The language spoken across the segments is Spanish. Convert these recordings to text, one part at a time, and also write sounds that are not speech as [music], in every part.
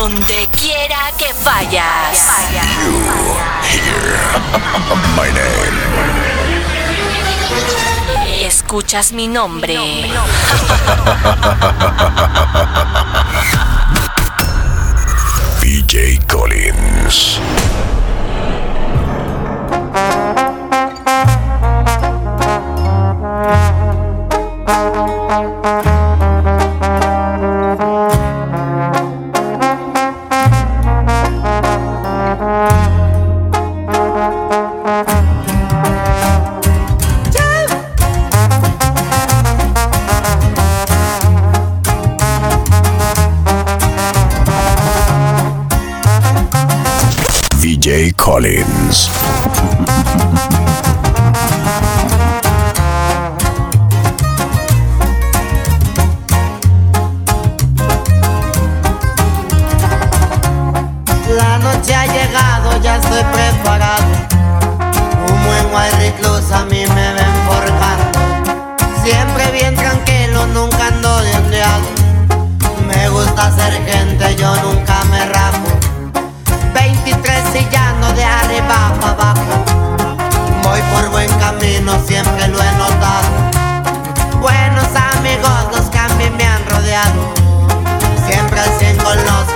Donde quiera que vayas. My name. Escuchas mi nombre. BJ [laughs] Collins. [laughs] La noche ha llegado, ya estoy preparado. Un buen white recluse a mí me ven forjando. Siempre bien tranquilo, nunca ando de ondeado. Me gusta ser gente, yo nunca me rapo. Para abajo. Voy por buen camino, siempre lo he notado. Buenos amigos, los que a mí me han rodeado. Siempre al cien con los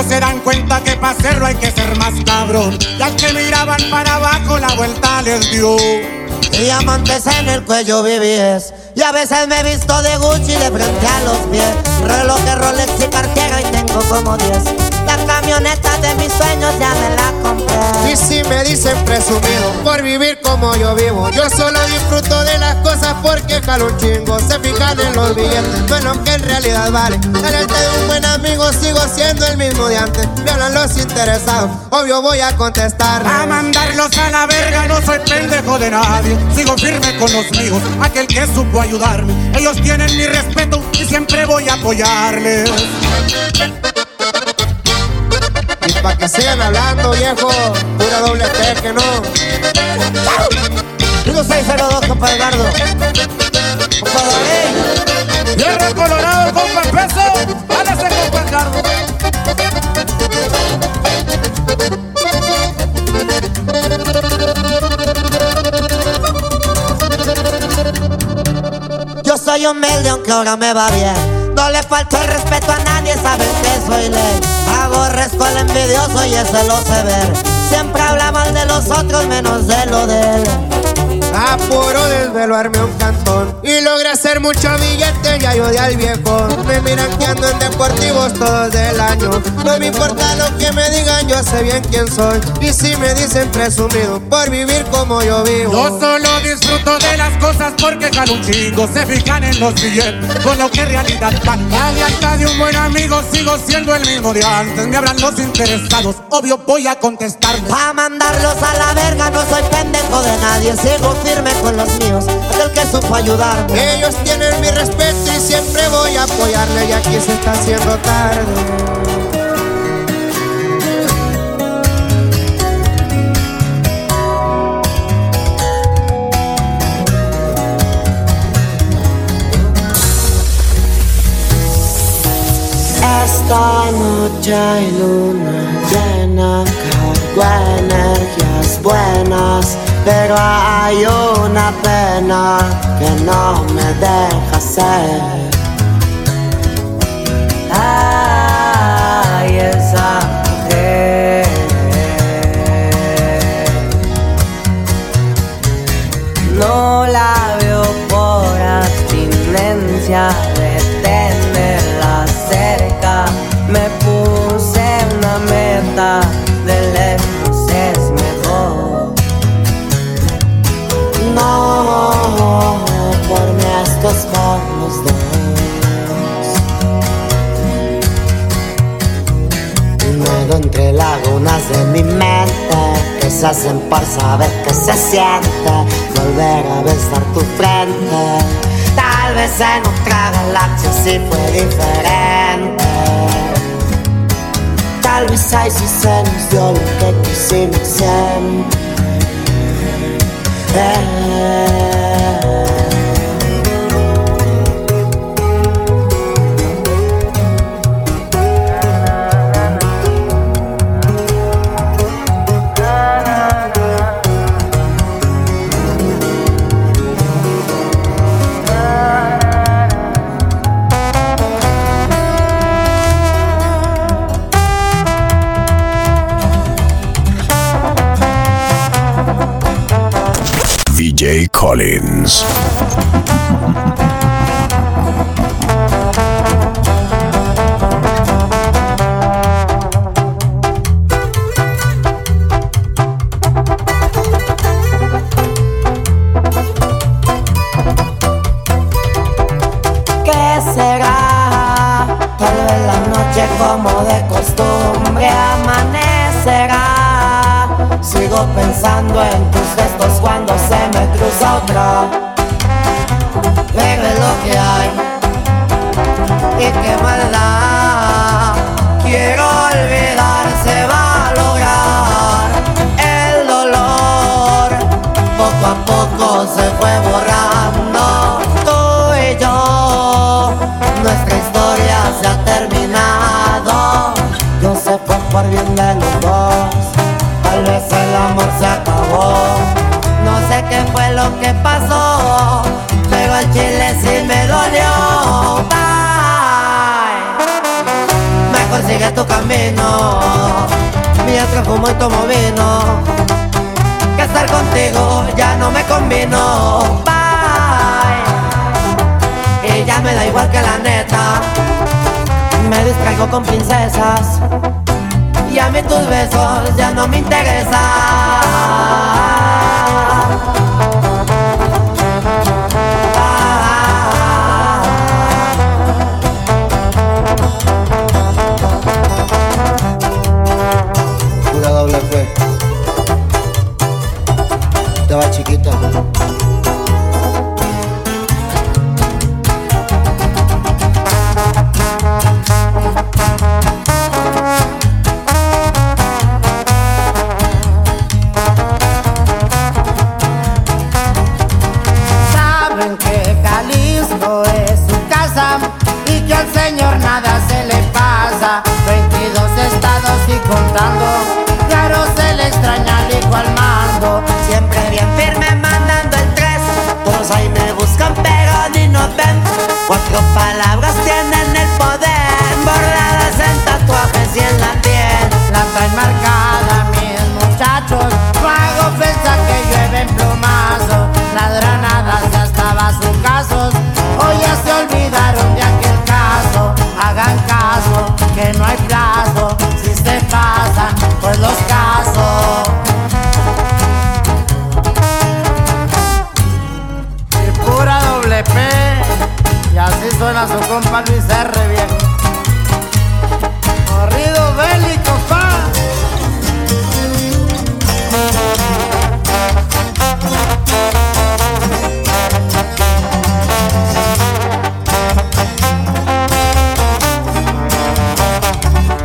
No se dan cuenta que para hacerlo hay que ser más cabrón. Y al que miraban para abajo la vuelta les dio. Diamantes en el cuello vivíes Y a veces me he visto de Gucci de frente a los pies Reloj Rolex y Cartier y tengo como 10 La camioneta de mis sueños ya me la compré Y si me dicen presumido por vivir como yo vivo, yo solo disfruto de las cosas porque jalo un chingo. Se fijan en los billetes, no en lo que en realidad vale. Delante de un buen amigo sigo siendo el mismo de antes. Me hablan los interesados, obvio voy a contestar. A mandarlos a la verga, no soy pendejo de nadie. Sigo firme con los míos, aquel que supo ayudarme. Ellos tienen mi respeto y siempre voy a apoyarles. Y pa' que sigan hablando, viejo, pura doble T que no. 1602, compa Edgardo Compa David Hierro colorado, compa peso. Hágase, compa Carlos. Yo soy humilde aunque ahora me va bien No le falto el respeto a nadie, saben que soy ley Aborrezco al envidioso y eso lo sé ver Siempre habla mal de los otros menos de lo de él. Apuro desvelarme un cantón y logré hacer mucho billete y ayudé al viejo. Me miran que ando en deportivos todos del año. No me importa lo que me digan, yo sé bien quién soy. Y si me dicen presumido por vivir como yo vivo. Yo solo disfruto de las cosas porque jalo un chingo. Se fijan en los billetes con lo que en realidad van. La lealtad de un buen amigo sigo siendo el mismo de antes. Me hablan los interesados, obvio voy a contestar. Pa' mandarlos a la verga, no soy pendejo de nadie. Sigo firme con los míos, aquel que supo ayudarme. Ellos tienen mi respeto y siempre voy a apoyarle y aquí se está haciendo tarde. Esta noche hay luna llena, cargo energías buenas, pero hay una pena que no me deja ser. Ay, esa mujer. No la veo por abstinencia mi mente que se hacen por saber que se siente volver a besar tu frente. Tal vez en otra galaxia sí fue diferente. Tal vez ahí sí se nos dio lo que quisimos siempre. Eh. Collins. Me convino. Bye. Ya me da igual que la neta. Me distraigo con princesas. Y a mí tus besos ya no me interesan. Ropa la a su compa Luis R. Viejo. Corrido bélico, pa.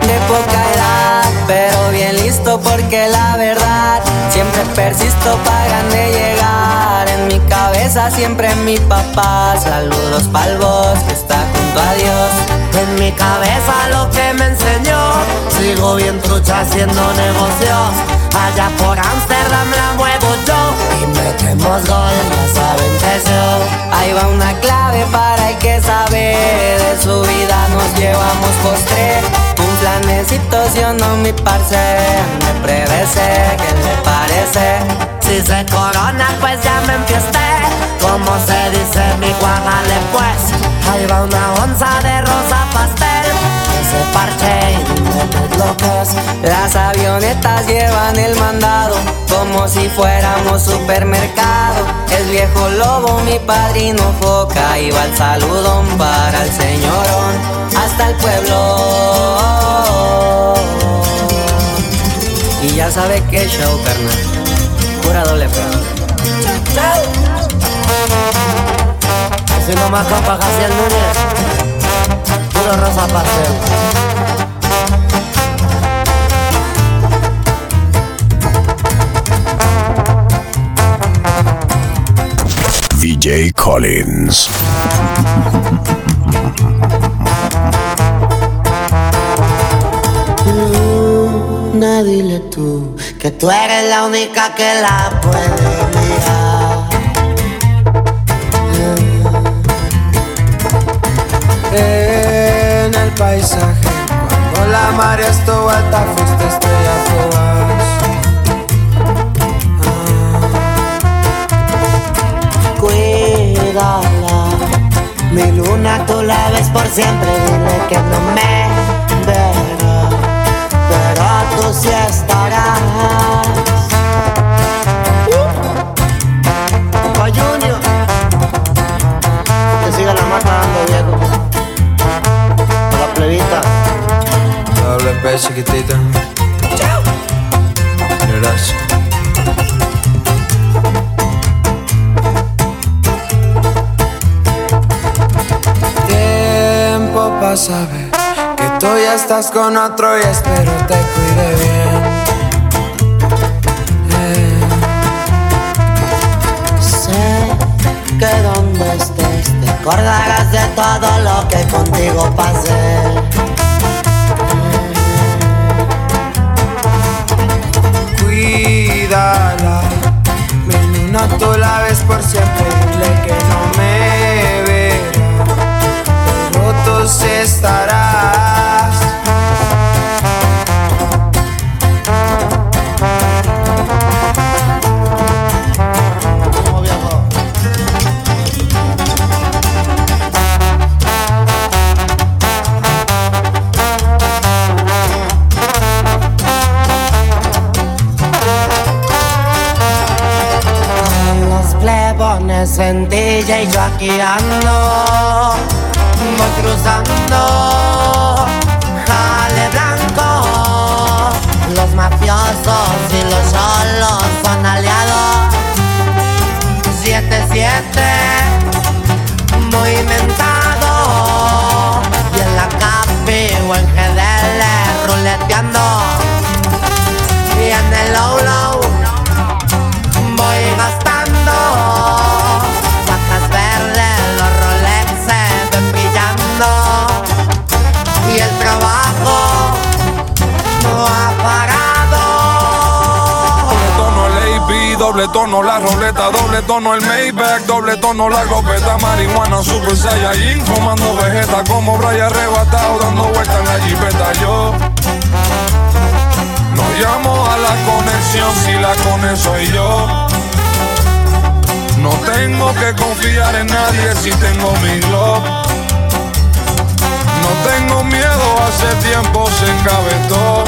De poca edad, pero bien listo porque la verdad siempre persisto para de llegar mi cabeza siempre mi papá. Saludos pa'l que está junto a Dios. En mi cabeza lo que me enseñó. Sigo bien trucha haciendo negocios. Allá por Amsterdam la muevo yo. Y metemos gol, ya saben que yo. Ahí va una clave para el que sabe. De su vida nos llevamos postre. Un planecito, si o no, mi parce. Me prevese, ¿qué le parece? Si se corona, pues ya me empieste. Como se dice mi guagale, pues. Ahí va una onza de rosa pastel. Ese parche y lo que es. Las avionetas llevan el mandado como si fuéramos supermercado. El viejo lobo, mi padrino foca, iba el saludón para el señorón hasta el pueblo. Y ya sabe que show, carnal. Pura doble fe. Si no más compa el Núñez Puro rosa pastel VJ Collins. Luna, dile tú que tú eres la única que la puede mirar. en el paisaje. Cuando la marea estuvo alta, fuiste estrella fugaz. Mi luna tú la ves por siempre. Dile que no me verá, pero tú sí estarás. Uh. Junior, que siga la marca dando viejo. Doble P chiquitita. Chao. Gracias. Que tú ya estás con otro y espero te cuide bien. Eh. Sé que donde estés te acordarás de todo lo que contigo pasé. Mi luna tú la ves por siempre, dile que no me tú sí estarás. en y yo aquí ando, cruzando. Jale blanco. Los mafiosos y los solos son aliados. 7-7 doble tono la roleta, doble tono el Maybach, doble tono la copeta, marihuana, super saiyajin, fumando vegeta como Brian arrebatado, dando vueltas en la jipeta. Yo no llamo a la conexión si la con soy yo. No tengo que confiar en nadie si tengo mi glow. No tengo miedo, hace tiempo se encabezó.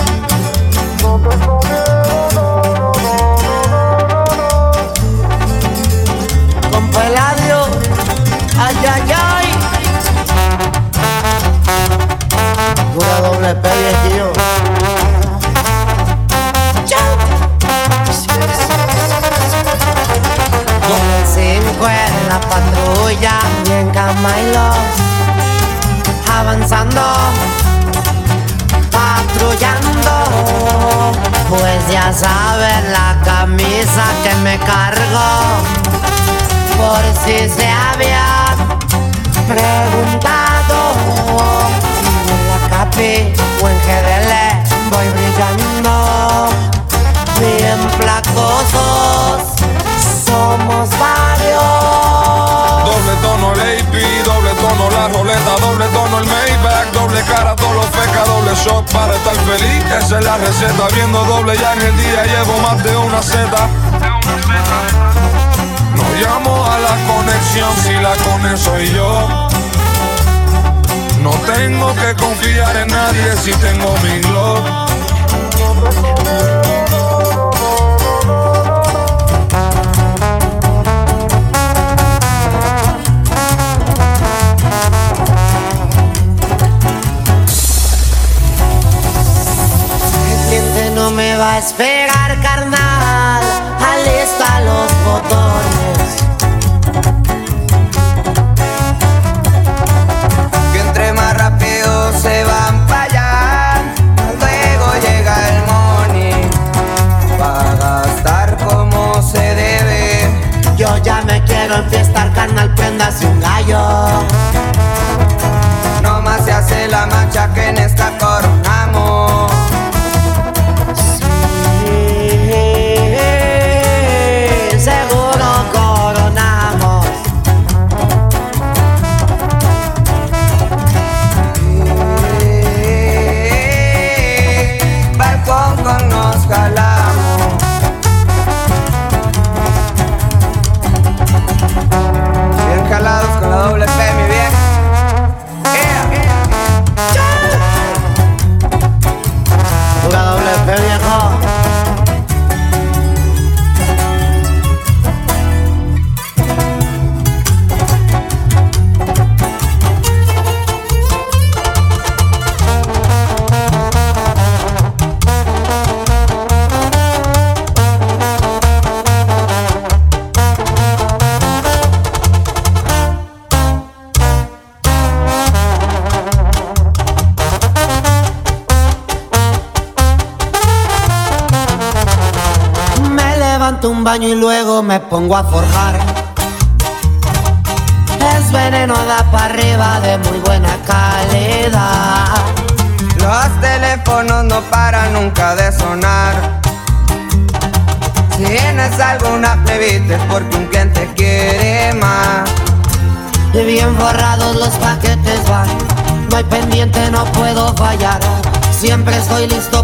Eladio, ay, ay, ay. Si tengo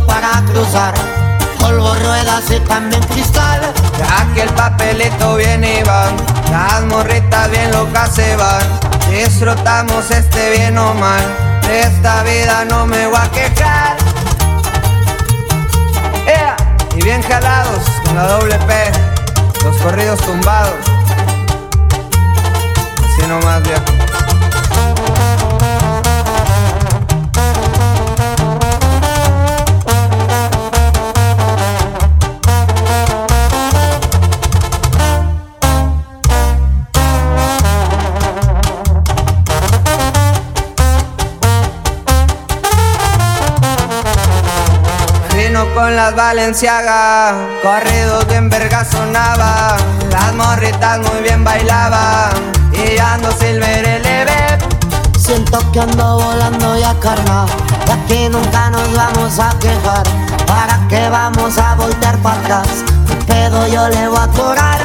para cruzar. Polvo, ruedas y también cristal. Ya que el papelito viene y va, las morritas bien locas se van. Disfrutamos este bien o mal, de esta vida no me voy a quejar. Ea, Y bien jalados con la doble P, los corridos tumbados. Así nomás, viejo. Con las Valenciaga, corridos bien verga sonaba, las morritas muy bien bailaban, y ando Silver eleve. Siento que ando volando ya carnal. De aquí nunca nos vamos a quejar. ¿Para qué vamos a voltear para atrás? ¿Qué pedo yo le voy a cobrar?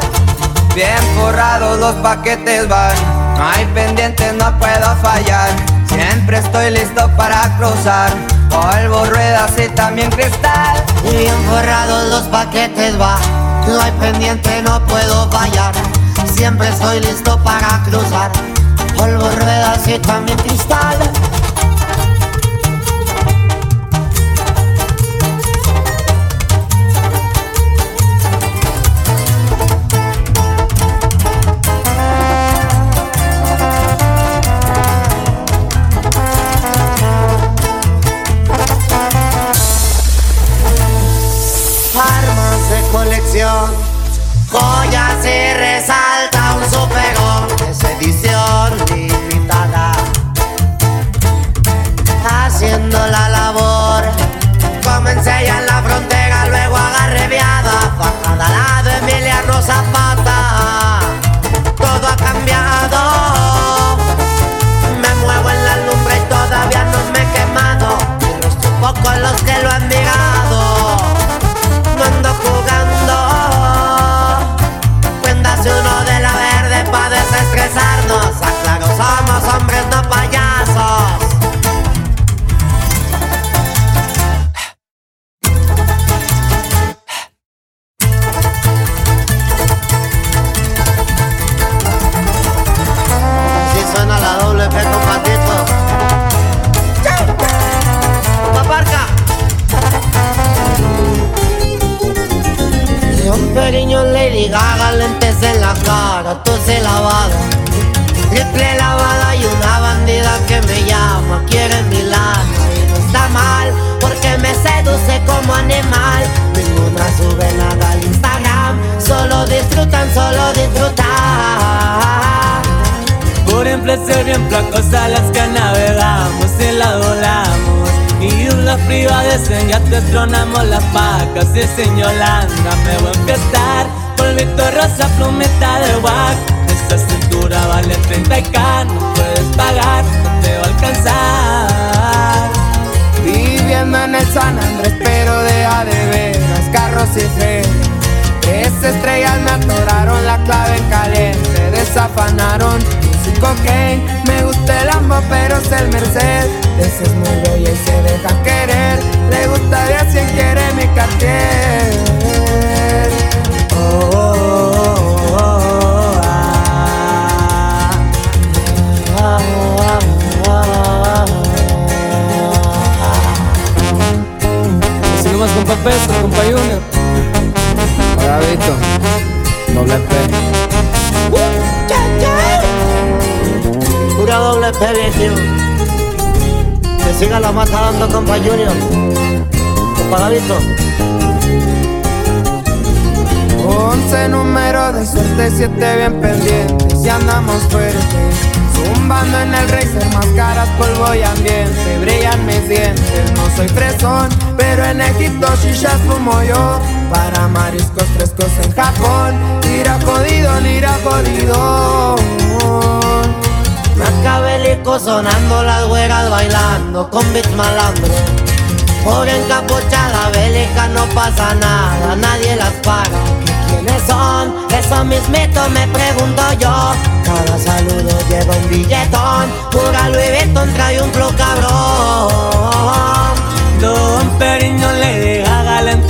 Bien forrados los paquetes van, no hay pendientes, no puedo fallar. Siempre estoy listo para cruzar, polvo, ruedas y también cristal. Y bien forrados los paquetes va. No hay pendiente, no puedo fallar. Siempre estoy listo para cruzar. Polvo, ruedas y también cristal. Polvito rosa, plumeta de guac Esa cintura vale 30 y k No puedes pagar, no te va a alcanzar Viviendo en el San Andrés, pero deja de veras carros y ferias. Tres estrellas me atoraron la clave en caliente, desafanaron. Cocaine, me gusta el Lambo, pero es el Merced. Ese es muy bella y se deja querer. Le gustaría si quiere mi cartier. Si nomás compa Peso, compa Junior Bravito, doble P. Pura doble P, viejo. Que siga la mata dando compa Junior. Compa Gavito. Once números de suerte, siete bien pendientes y andamos fuertes. Zumbando en el racer, máscaras, en Egipto shishas fumo yo. Para mariscos frescos en Japón, tira jodido, tira jodido. Macabélico sonando las güeras bailando con beats malandro. Por encapuchada bélica no pasa nada, nadie las paga. ¿Quiénes son? Eso mismito me pregunto yo. Cada saludo lleva un billetón. Pura Louis Vuitton trae un flow cabrón. Don Periño le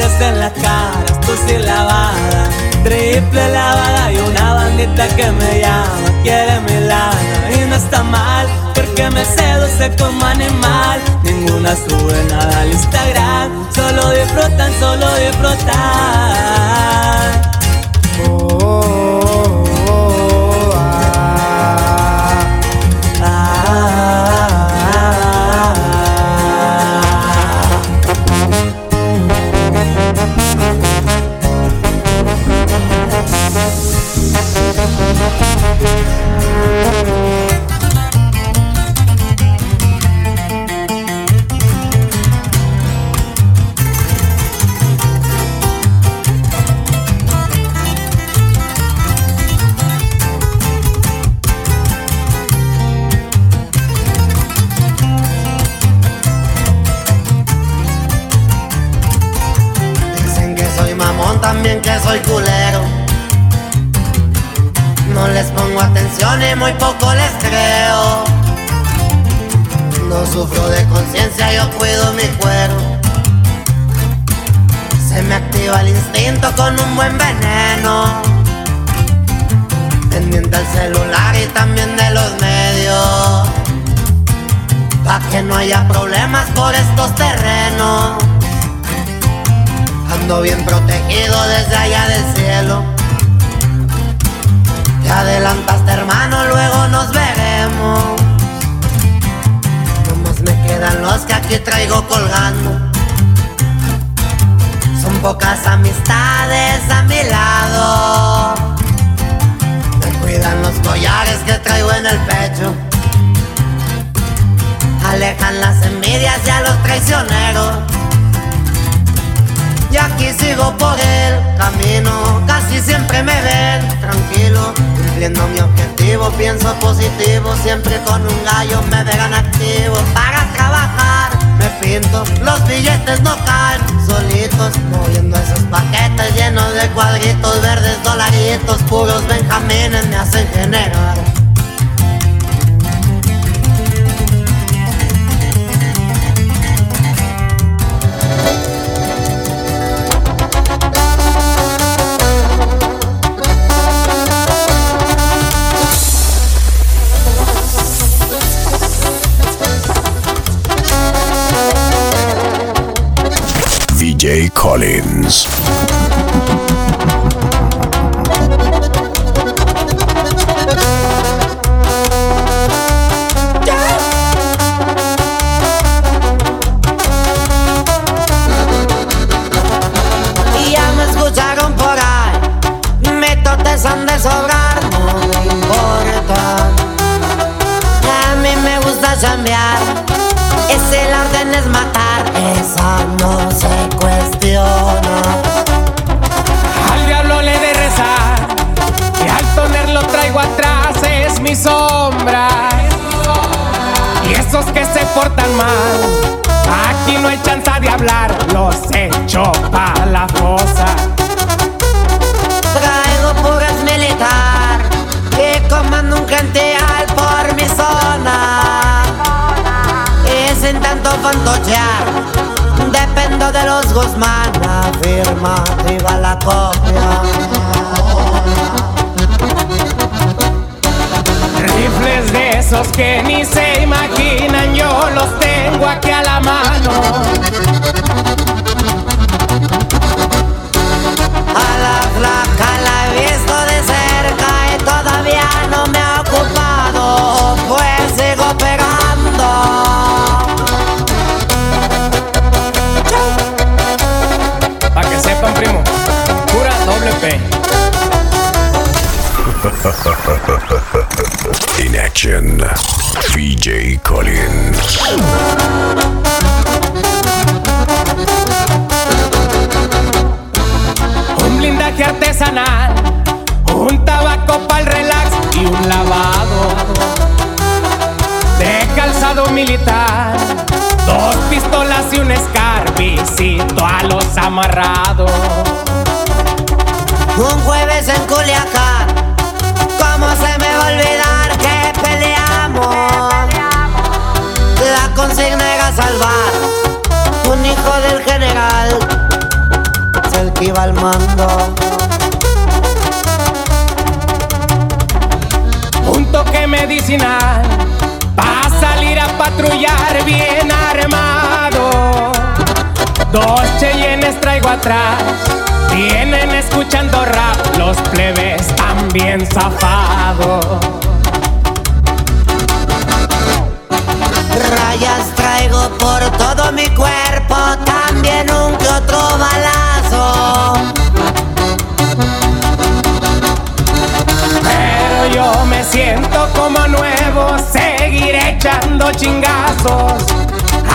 En la cara, esto sí lavada Triple lavada y una bandita que me llama Quiere mi lana. Y no está mal Porque me seduce como animal. Ninguna sube nada al Instagram Solo disfrutan, solo disfrutan. Oh, colgando. Son pocas amistades a mi lado. Me cuidan los collares que traigo en el pecho. Alejan las envidias y a los traicioneros. Y aquí sigo por el camino, casi siempre me veo Cumpliendo mi objetivo, pienso positivo, siempre con un gallo me dejan activo para trabajar. Los billetes no caen solitos, moviendo esos paquetes llenos de cuadritos verdes, dolaritos, puros benjamines me hacen generar. VJ Collins. Mal, aquí no hay chance de hablar, los echo pa' la fosa. Traigo puras militar, que comando un canteal por mi zona. Y sin tanto fantochear, dependo de los Guzmán, afirmativa la copia. Rifles de esos que ni se imaginan, yo los tengo aquí a la mano. A la flaca la he visto de cerca y todavía no me ha ocupado, pues sigo pegando. Pa' que sepan, primo, pura doble P. [laughs] Action. VJ Collins. Un blindaje artesanal, un tabaco para el relax y un lavado de calzado militar. Dos pistolas y un escarbicito a los amarrados. Un jueves en Culiacán, salvar un hijo del general, es el al mando. Un toque medicinal para salir a patrullar bien armado. Dos cheyennes traigo atrás, vienen escuchando rap, los plebes también zafados. Rayas traigo por todo mi cuerpo, también un que otro balazo. Pero yo me siento como nuevo, seguiré echando chingazos.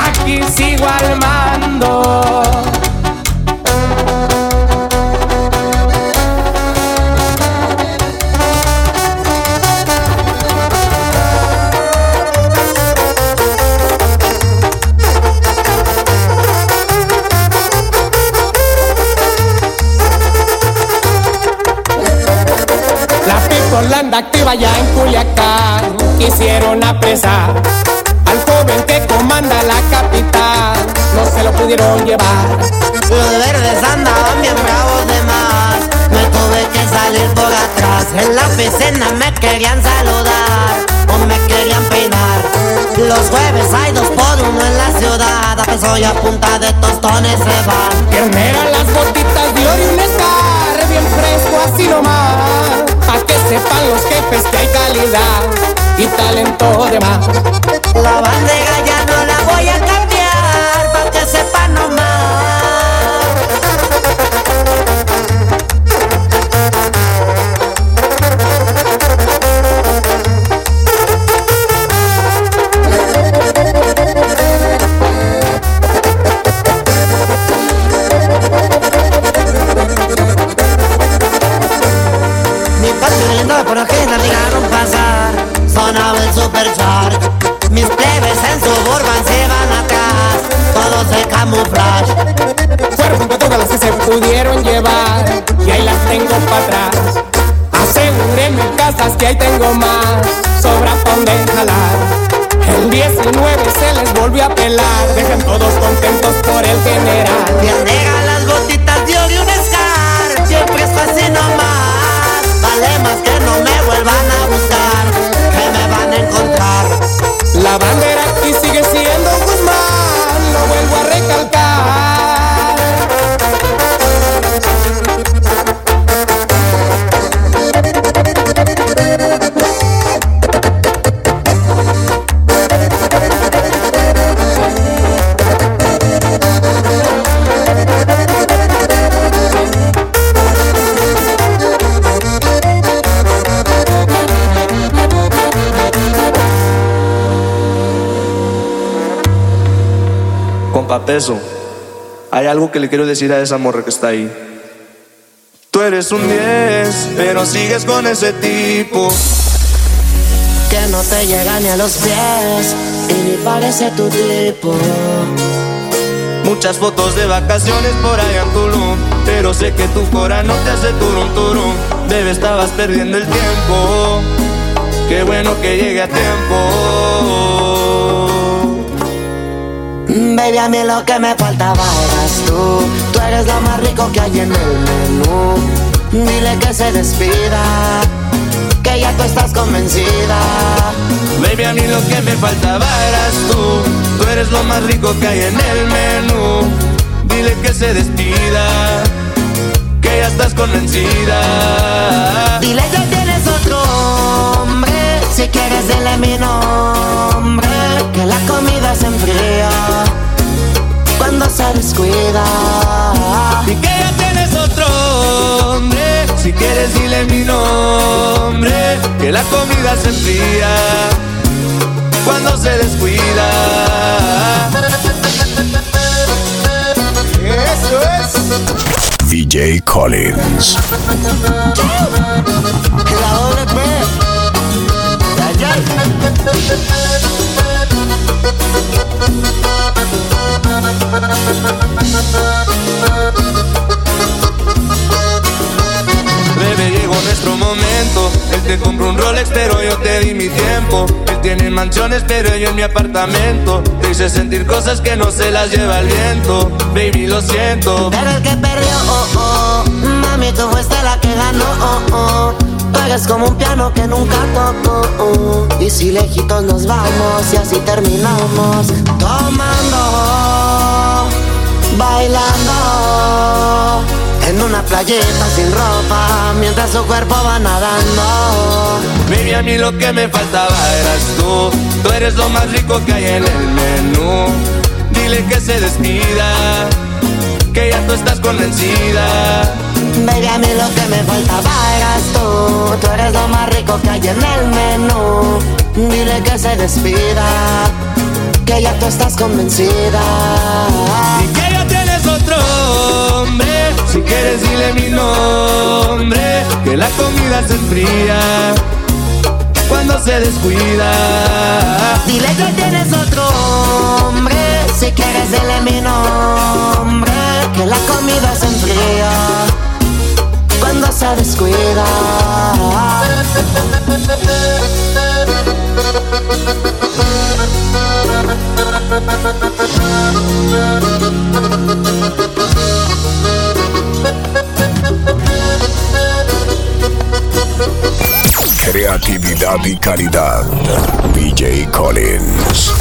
Aquí sigo al mando. People anda activa ya en Culiacán. Quisieron apresar al joven que comanda la capital. No se lo pudieron llevar. Los verdes andaban bien bravos de más. Me tuve que salir por atrás. En la oficina me querían saludar o me querían peinar. Los jueves hay dos por uno en la ciudad. A que soy a punta de tostones se van. Piernera las botitas de oro y un estar bien fresco así nomás. Sepan los jefes que hay calidad y talento de más. La bandera ya no la para atrás. Asegúrenme casas que ahí tengo más, sobra donde jalar. El 19 se les volvió a pelar, dejen todos contentos por el general. Bien negra las botitas de oro un Scar, siempre es así nomás. Vale más que no me vuelvan a Hay algo que le quiero decir a esa morra que está ahí. Tú eres un 10, pero sigues con ese tipo. Que no te llega ni a los pies y ni parece tu tipo. Muchas fotos de vacaciones por allá en Tulum, pero sé que tu cora no te hace turum turum. Bebé, estabas perdiendo el tiempo. Qué bueno que llegue a tiempo. Baby, a mí lo que me faltaba eras tú. Tú eres lo más rico que hay en el menú. Dile que se despida, que ya tú estás convencida. Baby, a mí lo que me faltaba eras tú. Tú eres lo más rico que hay en el menú. Dile que se despida, que ya estás convencida. Dile que tienes otro hombre. Si quieres, dile mi nombre. Que la comida se enfría cuando se descuida. Y que ya tienes otro hombre. Si quieres, dile mi nombre. Que la comida se enfría cuando se descuida. Eso es. VJ Collins. La doble P. Ay, ay. Bebé, llegó nuestro momento. Él te compró un Rolex, pero yo te di mi tiempo. Él tiene mansiones, pero yo en mi apartamento. Te hice sentir cosas que no se las lleva el viento. Baby, lo siento. Pero el que perdió, oh, oh. Mami, tú fuiste la que ganó, oh, oh. Eres como un piano que nunca tocó, oh. Y si lejitos nos vamos y así terminamos. Tomando, bailando. En una playeta sin ropa, mientras su cuerpo va nadando. Baby, a mí lo que me faltaba eras tú. Tú eres lo más rico que hay en el menú. Dile que se despida, que ya tú estás convencida. Baby, a mí lo que me faltaba eras tú. Tú eres lo más rico que hay en el menú. Dile que se despida, que ya tú estás convencida. Y que ya tienes otro hombre. Si quieres, dile mi nombre. Que la comida se enfría cuando se descuida. Dile que tienes otro hombre. Si quieres, dile mi nombre. Que la comida se enfría cuando se descuida. Creatividad y calidad. VJ Collins.